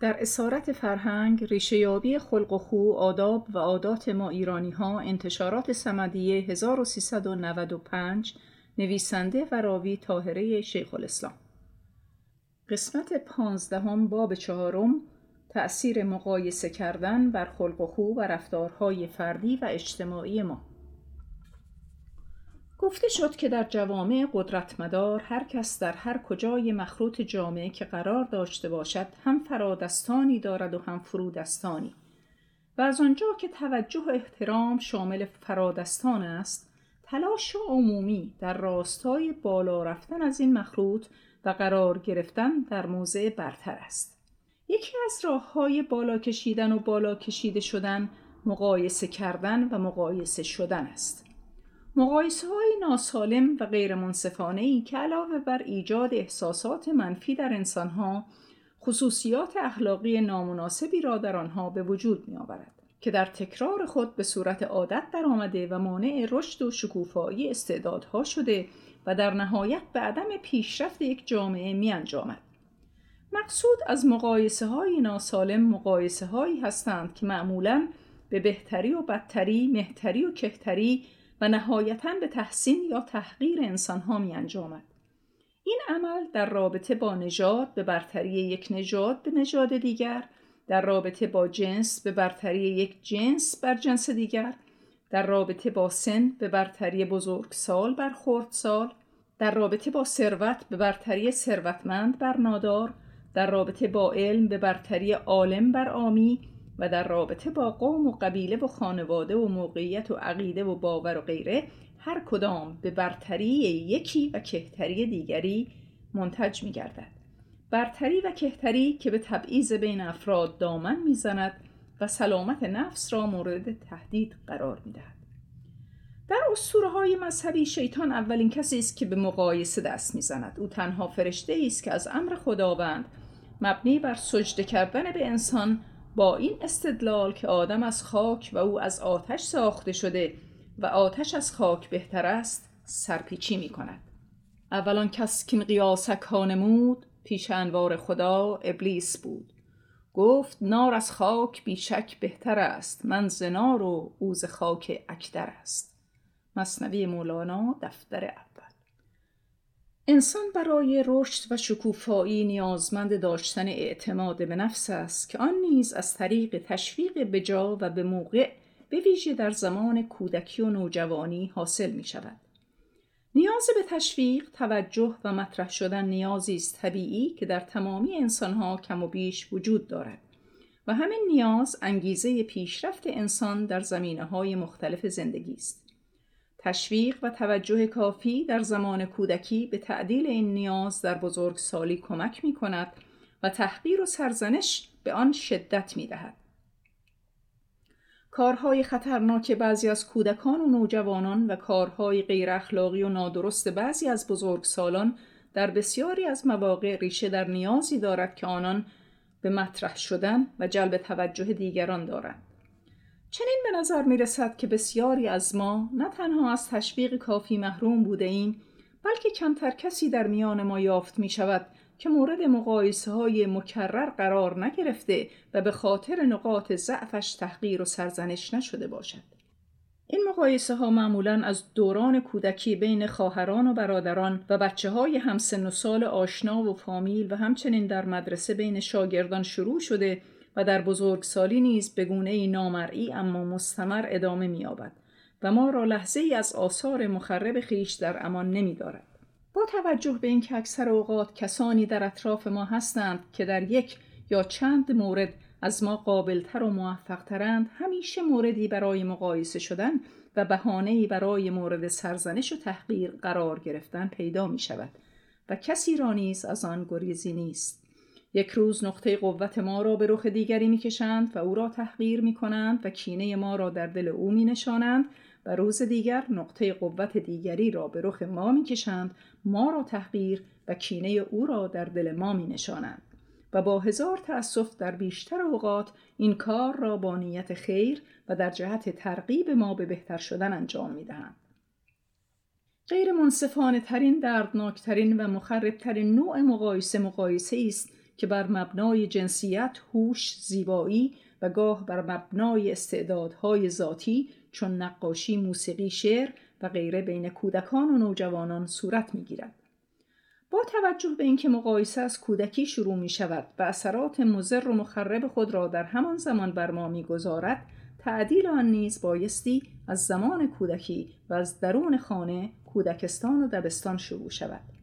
در اسارت فرهنگ ریشهیابی خلق و خو آداب و عادات ما ایرانی ها انتشارات سمدیه 1395 نویسنده و راوی طاهره شیخ الاسلام. قسمت پانزدهم باب چهارم تأثیر مقایسه کردن بر خلق و خو و رفتارهای فردی و اجتماعی ما. گفته شد که در جوامع قدرتمدار هر کس در هر کجای مخروط جامعه که قرار داشته باشد هم فرادستانی دارد و هم فرودستانی. و از آنجا که توجه و احترام شامل فرادستان است تلاش عمومی در راستای بالا رفتن از این مخروط و قرار گرفتن در موضع برتر است. یکی از راه های بالا کشیدن و بالا کشیده شدن مقایسه کردن و مقایسه شدن است. مقایسه های ناسالم و غیر منصفانه ای که علاوه بر ایجاد احساسات منفی در انسانها خصوصیات اخلاقی نامناسبی را در آنها به وجود می آورد که در تکرار خود به صورت عادت در آمده و مانع رشد و شکوفایی استعدادها شده و در نهایت به عدم پیشرفت یک جامعه می انجامد. مقصود از مقایسه های ناسالم مقایسه هایی هستند که معمولا به بهتری و بدتری، مهتری و کهتری و نهایتا به تحسین یا تحقیر انسان ها می انجامد. این عمل در رابطه با نژاد به برتری یک نژاد به نژاد دیگر در رابطه با جنس به برتری یک جنس بر جنس دیگر در رابطه با سن به برتری بزرگ سال بر خورد سال در رابطه با ثروت به برتری ثروتمند بر نادار در رابطه با علم به برتری عالم بر آمی و در رابطه با قوم و قبیله و خانواده و موقعیت و عقیده و باور و غیره هر کدام به برتری یکی و کهتری دیگری منتج می گردد. برتری و کهتری که به تبعیض بین افراد دامن می‌زند و سلامت نفس را مورد تهدید قرار می‌دهد در اسطوره های مذهبی شیطان اولین کسی است که به مقایسه دست می‌زند او تنها فرشته است که از امر خداوند مبنی بر سجده کردن به انسان با این استدلال که آدم از خاک و او از آتش ساخته شده و آتش از خاک بهتر است سرپیچی می کند. اولان کس که قیاسک ها نمود پیش انوار خدا ابلیس بود. گفت نار از خاک بیشک بهتر است من زنار و اوز خاک اکتر است. مصنوی مولانا دفتر انسان برای رشد و شکوفایی نیازمند داشتن اعتماد به نفس است که آن نیز از طریق تشویق بجا و به موقع به ویژه در زمان کودکی و نوجوانی حاصل می شود. نیاز به تشویق، توجه و مطرح شدن نیازی است طبیعی که در تمامی انسانها کم و بیش وجود دارد و همین نیاز انگیزه پیشرفت انسان در زمینه های مختلف زندگی است. تشویق و توجه کافی در زمان کودکی به تعدیل این نیاز در بزرگسالی کمک می کند و تحقیر و سرزنش به آن شدت می دهد. کارهای خطرناک بعضی از کودکان و نوجوانان و کارهای غیر اخلاقی و نادرست بعضی از بزرگسالان در بسیاری از مواقع ریشه در نیازی دارد که آنان به مطرح شدن و جلب توجه دیگران دارند. چنین به نظر می رسد که بسیاری از ما نه تنها از تشویق کافی محروم بوده ایم بلکه کمتر کسی در میان ما یافت می شود که مورد مقایسه های مکرر قرار نگرفته و به خاطر نقاط ضعفش تحقیر و سرزنش نشده باشد. این مقایسه ها معمولا از دوران کودکی بین خواهران و برادران و بچه های همسن و سال آشنا و فامیل و همچنین در مدرسه بین شاگردان شروع شده و در بزرگسالی نیز به گونه نامرئی اما مستمر ادامه می‌یابد و ما را لحظه ای از آثار مخرب خیش در امان نمی دارد. با توجه به اینکه اکثر اوقات کسانی در اطراف ما هستند که در یک یا چند مورد از ما قابلتر و موفقترند همیشه موردی برای مقایسه شدن و بهانه‌ای برای مورد سرزنش و تحقیر قرار گرفتن پیدا می شود و کسی را نیز از آن گریزی نیست یک روز نقطه قوت ما را به رخ دیگری می‌کشند و او را تحقیر می کنند و کینه ما را در دل او می نشانند و روز دیگر نقطه قوت دیگری را به رخ ما می‌کشند ما را تحقیر و کینه او را در دل ما می نشانند و با هزار تأسف در بیشتر اوقات این کار را با نیت خیر و در جهت ترغیب ما به بهتر شدن انجام می دهند. غیر منصفانه ترین دردناکترین و مخربترین نوع مقایسه مقایسه است که بر مبنای جنسیت، هوش، زیبایی و گاه بر مبنای استعدادهای ذاتی چون نقاشی، موسیقی، شعر و غیره بین کودکان و نوجوانان صورت می‌گیرد. با توجه به اینکه مقایسه از کودکی شروع می شود و اثرات مضر و مخرب خود را در همان زمان بر ما می‌گذارد تعدیل آن نیز بایستی از زمان کودکی و از درون خانه کودکستان و دبستان شروع شود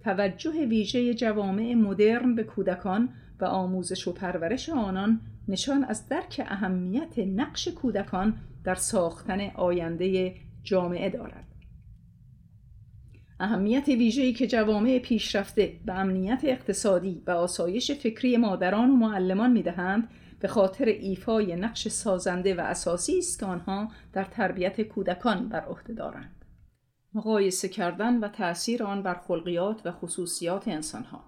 توجه ویژه جوامع مدرن به کودکان و آموزش و پرورش آنان نشان از درک اهمیت نقش کودکان در ساختن آینده جامعه دارد. اهمیت ویژه‌ای که جوامع پیشرفته به امنیت اقتصادی و آسایش فکری مادران و معلمان می‌دهند به خاطر ایفای نقش سازنده و اساسی است که آنها در تربیت کودکان بر عهده دارند. مقایسه کردن و تأثیر آن بر خلقیات و خصوصیات انسانها.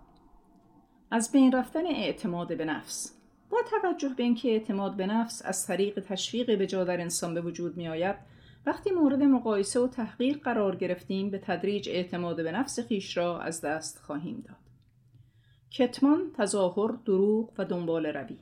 از بین رفتن اعتماد به نفس. با توجه به اینکه اعتماد به نفس از طریق تشویق به جا در انسان به وجود می آید وقتی مورد مقایسه و تحقیر قرار گرفتیم به تدریج اعتماد به نفس خیش را از دست خواهیم داد. کتمان، تظاهر، دروغ و دنبال روی.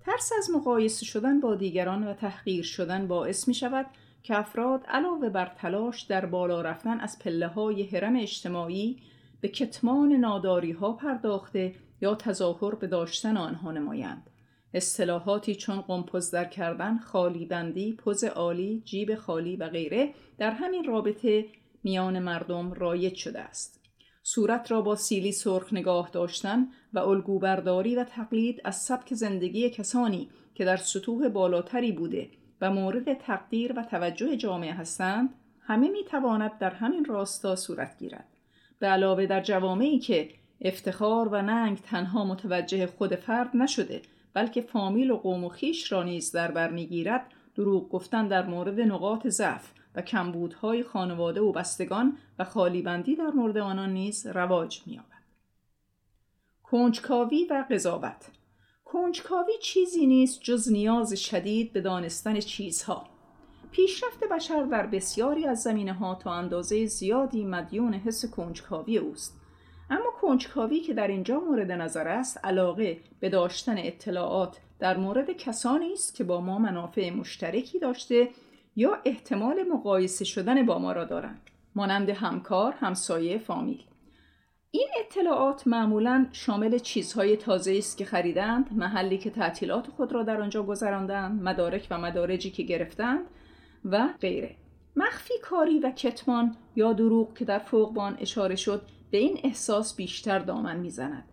ترس از مقایسه شدن با دیگران و تحقیر شدن باعث می شود که افراد علاوه بر تلاش در بالا رفتن از پله های حرم اجتماعی به کتمان ناداری ها پرداخته یا تظاهر به داشتن آنها نمایند. اصطلاحاتی چون قمپزدر کردن، خالی بندی، پوز عالی، جیب خالی و غیره در همین رابطه میان مردم رایج شده است. صورت را با سیلی سرخ نگاه داشتن و الگوبرداری و تقلید از سبک زندگی کسانی که در سطوح بالاتری بوده و مورد تقدیر و توجه جامعه هستند همه می تواند در همین راستا صورت گیرد به علاوه در جوامعی که افتخار و ننگ تنها متوجه خود فرد نشده بلکه فامیل و قوم و خیش را نیز در بر می‌گیرد دروغ گفتن در مورد نقاط ضعف و کمبودهای خانواده و بستگان و خالیبندی در مورد آنان نیز رواج می‌یابد. کنجکاوی و قضاوت کنجکاوی چیزی نیست جز نیاز شدید به دانستن چیزها. پیشرفت بشر در بسیاری از زمینه ها تا اندازه زیادی مدیون حس کنجکاوی اوست. اما کنجکاوی که در اینجا مورد نظر است علاقه به داشتن اطلاعات در مورد کسانی است که با ما منافع مشترکی داشته یا احتمال مقایسه شدن با ما را دارند. مانند همکار، همسایه، فامیل. این اطلاعات معمولا شامل چیزهای تازه است که خریدند، محلی که تعطیلات خود را در آنجا گذراندند، مدارک و مدارجی که گرفتند و غیره. مخفی کاری و کتمان یا دروغ که در فوقبان اشاره شد به این احساس بیشتر دامن می‌زند.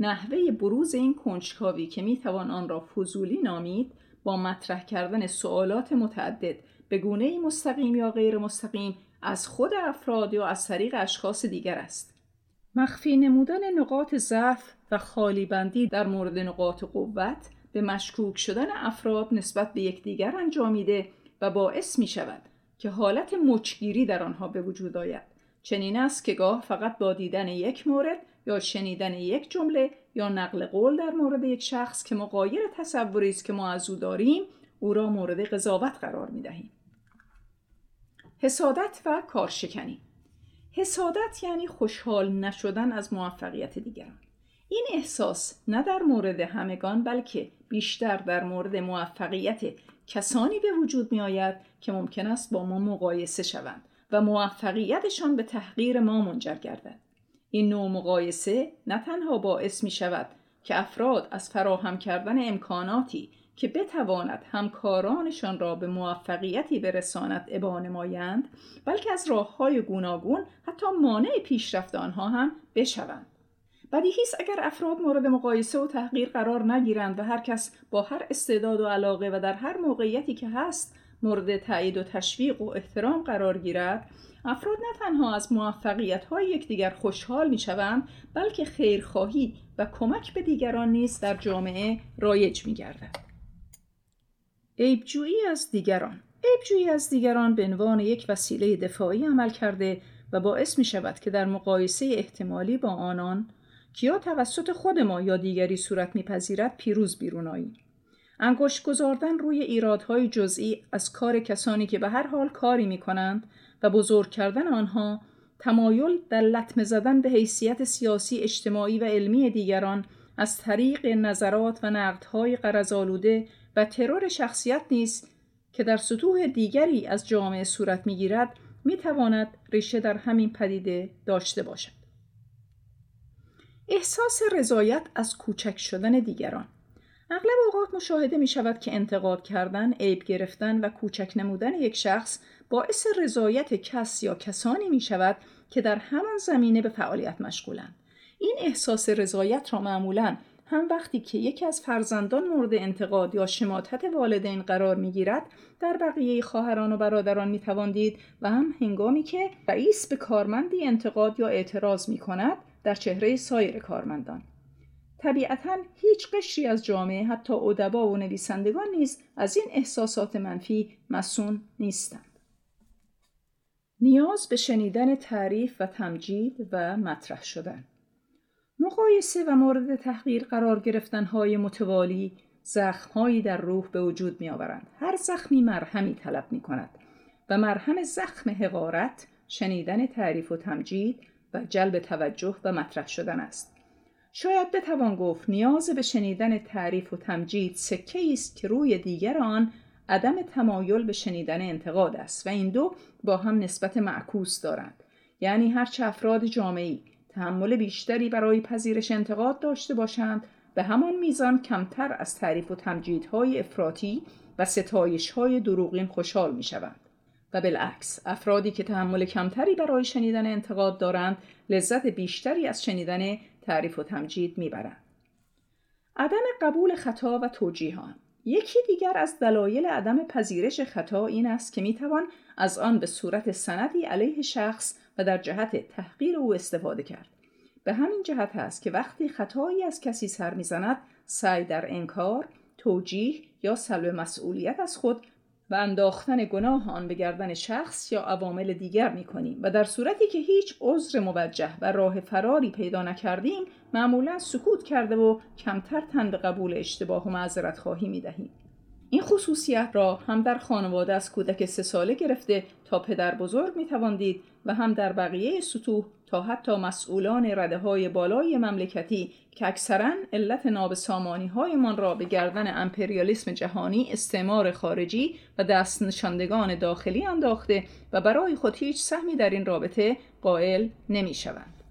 نحوه بروز این کنجکاوی که می‌توان آن را فضولی نامید با مطرح کردن سوالات متعدد به گونه مستقیم یا غیر مستقیم از خود افراد یا از طریق اشخاص دیگر است. مخفی نمودن نقاط ضعف و خالی بندی در مورد نقاط قوت به مشکوک شدن افراد نسبت به یکدیگر انجامیده و باعث می شود که حالت مچگیری در آنها به وجود آید. چنین است که گاه فقط با دیدن یک مورد یا شنیدن یک جمله یا نقل قول در مورد یک شخص که مقایر تصوری است که ما از او داریم او را مورد قضاوت قرار می دهیم. حسادت و کارشکنی حسادت یعنی خوشحال نشدن از موفقیت دیگران. این احساس نه در مورد همگان بلکه بیشتر در مورد موفقیت کسانی به وجود می آید که ممکن است با ما مقایسه شوند و موفقیتشان به تحقیر ما منجر گردد. این نوع مقایسه نه تنها باعث می شود که افراد از فراهم کردن امکاناتی که بتواند همکارانشان را به موفقیتی برساند ابا نمایند بلکه از راه های گوناگون حتی مانع پیشرفت آنها هم بشوند بدیهی است اگر افراد مورد مقایسه و تحقیر قرار نگیرند و هر کس با هر استعداد و علاقه و در هر موقعیتی که هست مورد تایید و تشویق و احترام قرار گیرد افراد نه تنها از موفقیت های یکدیگر خوشحال می شوند بلکه خیرخواهی و کمک به دیگران نیز در جامعه رایج می گردد. عیبجویی از دیگران. عیبجویی از دیگران به عنوان یک وسیله دفاعی عمل کرده و باعث می شود که در مقایسه احتمالی با آنان که یا توسط خود ما یا دیگری صورت میپذیرد پیروز بیرون آییم انگشت گذاردن روی ایرادهای جزئی از کار کسانی که به هر حال کاری می کنند و بزرگ کردن آنها تمایل در لطمه زدن به حیثیت سیاسی، اجتماعی و علمی دیگران از طریق نظرات و نقدهای قرضالوده و ترور شخصیت نیز که در سطوح دیگری از جامعه صورت می‌گیرد می‌تواند ریشه در همین پدیده داشته باشد احساس رضایت از کوچک شدن دیگران اغلب اوقات مشاهده می شود که انتقاد کردن، عیب گرفتن و کوچک نمودن یک شخص باعث رضایت کس یا کسانی می شود که در همان زمینه به فعالیت مشغولند. این احساس رضایت را معمولا هم وقتی که یکی از فرزندان مورد انتقاد یا شماتت والدین قرار می گیرد در بقیه خواهران و برادران می توان دید و هم هنگامی که رئیس به کارمندی انتقاد یا اعتراض می کند در چهره سایر کارمندان. طبیعتا هیچ قشری از جامعه حتی ادبا و نویسندگان نیز از این احساسات منفی مسون نیستند. نیاز به شنیدن تعریف و تمجید و مطرح شدن مقایسه و مورد تحقیر قرار گرفتن های متوالی زخمهایی در روح به وجود می آورند. هر زخمی مرهمی طلب می کند و مرهم زخم حقارت شنیدن تعریف و تمجید و جلب توجه و مطرح شدن است. شاید بتوان گفت نیاز به شنیدن تعریف و تمجید سکه است که روی دیگر آن عدم تمایل به شنیدن انتقاد است و این دو با هم نسبت معکوس دارند یعنی هرچه افراد جامعی تحمل بیشتری برای پذیرش انتقاد داشته باشند. به همان میزان کمتر از تعریف و تمجیدهای افراطی و ستایشهای دروغین خوشحال می شوند. و بالعکس افرادی که تحمل کمتری برای شنیدن انتقاد دارند لذت بیشتری از شنیدن تعریف و تمجید می‌برند. عدم قبول خطا و توجیهان. یکی دیگر از دلایل عدم پذیرش خطا این است که می‌توان از آن به صورت سندی علیه شخص و در جهت تحقیر او استفاده کرد به همین جهت است که وقتی خطایی از کسی سر می‌زند سعی در انکار توجیه یا سلب مسئولیت از خود و انداختن گناه آن به گردن شخص یا عوامل دیگر می کنیم و در صورتی که هیچ عذر موجه و راه فراری پیدا نکردیم معمولا سکوت کرده و کمتر تن به قبول اشتباه و معذرت خواهی می دهیم. این خصوصیت را هم در خانواده از کودک سه ساله گرفته تا پدر بزرگ می تواندید و هم در بقیه سطوح تا حتی مسئولان رده های بالای مملکتی که اکثرا علت نابسامانی هایمان را به گردن امپریالیسم جهانی استعمار خارجی و دست نشاندگان داخلی انداخته و برای خود هیچ سهمی در این رابطه قائل نمی شوند.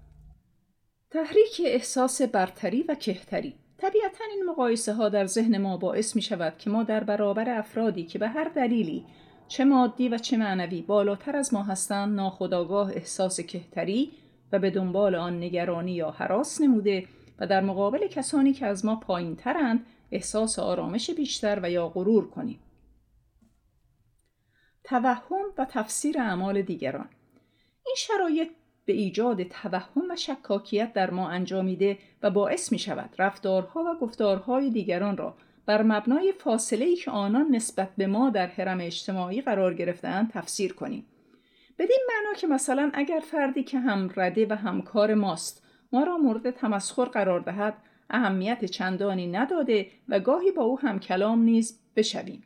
تحریک احساس برتری و کهتری طبیعتا این مقایسه ها در ذهن ما باعث می شود که ما در برابر افرادی که به هر دلیلی چه مادی و چه معنوی بالاتر از ما هستند ناخداگاه احساس کهتری و به دنبال آن نگرانی یا حراس نموده و در مقابل کسانی که از ما پایین ترند احساس آرامش بیشتر و یا غرور کنیم. توهم و تفسیر اعمال دیگران این شرایط به ایجاد توهم و شکاکیت در ما انجامیده و باعث می شود رفتارها و گفتارهای دیگران را بر مبنای فاصله ای که آنان نسبت به ما در حرم اجتماعی قرار گرفتهاند تفسیر کنیم. بدین معنا که مثلا اگر فردی که هم رده و همکار ماست ما را مورد تمسخر قرار دهد اهمیت چندانی نداده و گاهی با او هم کلام نیز بشویم.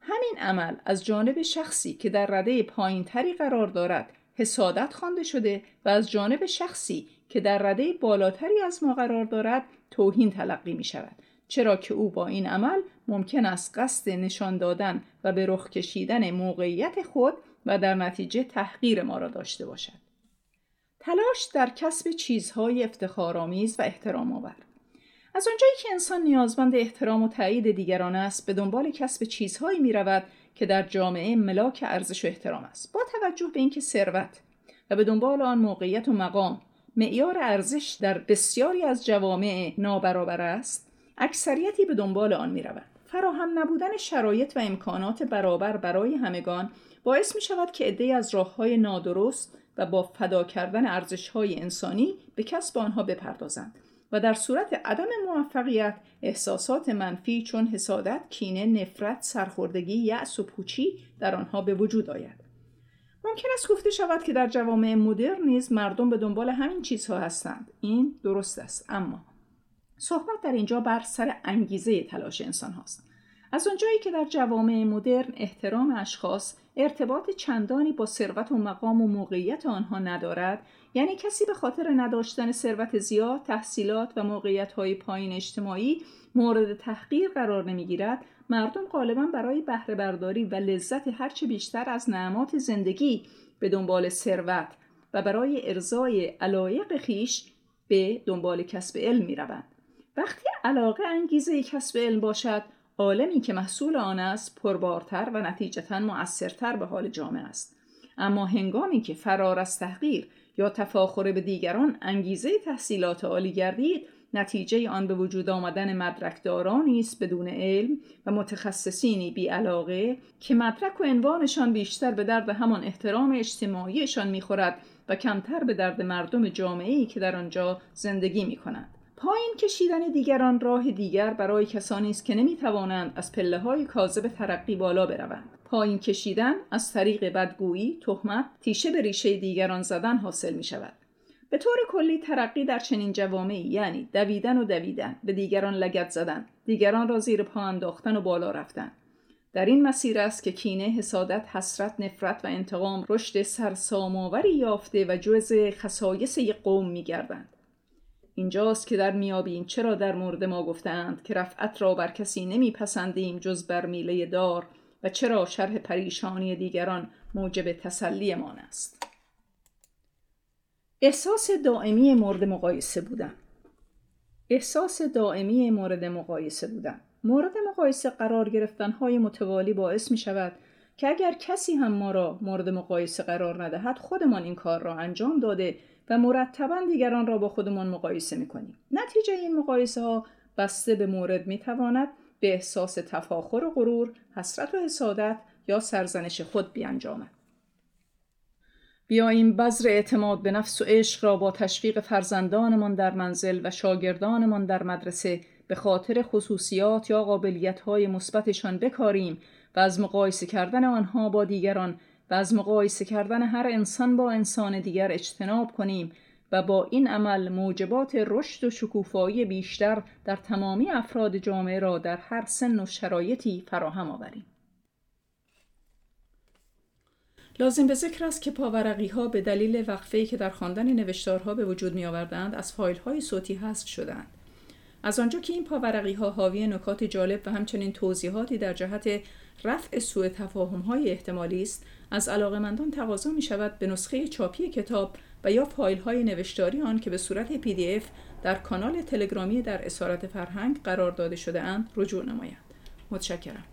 همین عمل از جانب شخصی که در رده پایینتری قرار دارد حسادت خوانده شده و از جانب شخصی که در رده بالاتری از ما قرار دارد توهین تلقی می شود. چرا که او با این عمل ممکن است قصد نشان دادن و به رخ کشیدن موقعیت خود و در نتیجه تحقیر ما را داشته باشد. تلاش در کسب چیزهای افتخارآمیز و احترام آور. از آنجایی که انسان نیازمند احترام و تایید دیگران است به دنبال کسب چیزهایی می رود که در جامعه ملاک ارزش و احترام است با توجه به اینکه ثروت و به دنبال آن موقعیت و مقام معیار ارزش در بسیاری از جوامع نابرابر است اکثریتی به دنبال آن می رود. فراهم نبودن شرایط و امکانات برابر برای همگان باعث می شود که عدهای از راه های نادرست و با فدا کردن ارزش های انسانی به کسب آنها بپردازند و در صورت عدم موفقیت احساسات منفی چون حسادت، کینه، نفرت، سرخوردگی، یأس و پوچی در آنها به وجود آید. ممکن است گفته شود که در جوامع مدرن نیز مردم به دنبال همین چیزها هستند. این درست است اما صحبت در اینجا بر سر انگیزه تلاش انسان هاست. از آنجایی که در جوامع مدرن احترام اشخاص ارتباط چندانی با ثروت و مقام و موقعیت آنها ندارد یعنی کسی به خاطر نداشتن ثروت زیاد تحصیلات و موقعیت های پایین اجتماعی مورد تحقیر قرار نمی‌گیرد مردم غالبا برای بهره برداری و لذت هرچه بیشتر از نعمات زندگی به دنبال ثروت و برای ارزای علایق خیش به دنبال کسب علم می روند. وقتی علاقه انگیزه کسب علم باشد عالمی که محصول آن است پربارتر و نتیجتا مؤثرتر به حال جامعه است اما هنگامی که فرار از تحقیر یا تفاخر به دیگران انگیزه تحصیلات عالی گردید نتیجه آن به وجود آمدن مدرکدارانی است بدون علم و متخصصینی بی علاقه که مدرک و عنوانشان بیشتر به درد همان احترام اجتماعیشان می‌خورد و کمتر به درد مردم جامعه که در آنجا زندگی می کنند. پایین کشیدن دیگران راه دیگر برای کسانی است که نمی توانند از پله های کاذب ترقی بالا بروند. پایین کشیدن از طریق بدگویی، تهمت، تیشه به ریشه دیگران زدن حاصل می شود. به طور کلی ترقی در چنین جوامعی یعنی دویدن و دویدن به دیگران لگت زدن دیگران را زیر پا انداختن و بالا رفتن در این مسیر است که کینه حسادت حسرت نفرت و انتقام رشد سرسامآوری یافته و جز خصایص یک قوم میگردند اینجاست که در میابیم چرا در مورد ما گفتند که رفعت را بر کسی نمیپسندیم جز بر میله دار و چرا شرح پریشانی دیگران موجب تسلیمان است؟ احساس دائمی مورد مقایسه بودن. احساس دائمی مورد مقایسه بودن. مورد مقایسه قرار گرفتن های متوالی باعث می شود که اگر کسی هم ما را مورد مقایسه قرار ندهد خودمان این کار را انجام داده و مرتبا دیگران را با خودمان مقایسه می کنیم. نتیجه این مقایسه ها بسته به مورد می تواند به احساس تفاخر و غرور، حسرت و حسادت یا سرزنش خود بیانجامد. بیاییم بذر اعتماد به نفس و عشق را با تشویق فرزندانمان در منزل و شاگردانمان در مدرسه به خاطر خصوصیات یا قابلیت‌های مثبتشان بکاریم و از مقایسه کردن آنها با دیگران و از مقایسه کردن هر انسان با انسان دیگر اجتناب کنیم و با این عمل موجبات رشد و شکوفایی بیشتر در تمامی افراد جامعه را در هر سن و شرایطی فراهم آوریم. لازم به ذکر است که پاورقی ها به دلیل وقفه که در خواندن نوشتارها به وجود می آوردند از فایل های صوتی حذف شدند. از آنجا که این پاورقی ها حاوی نکات جالب و همچنین توضیحاتی در جهت رفع سوء تفاهم های احتمالی است از علاقمندان تقاضا می شود به نسخه چاپی کتاب و یا فایل های نوشتاری آن که به صورت پی دی اف در کانال تلگرامی در اسارت فرهنگ قرار داده شده اند رجوع نمایند. متشکرم.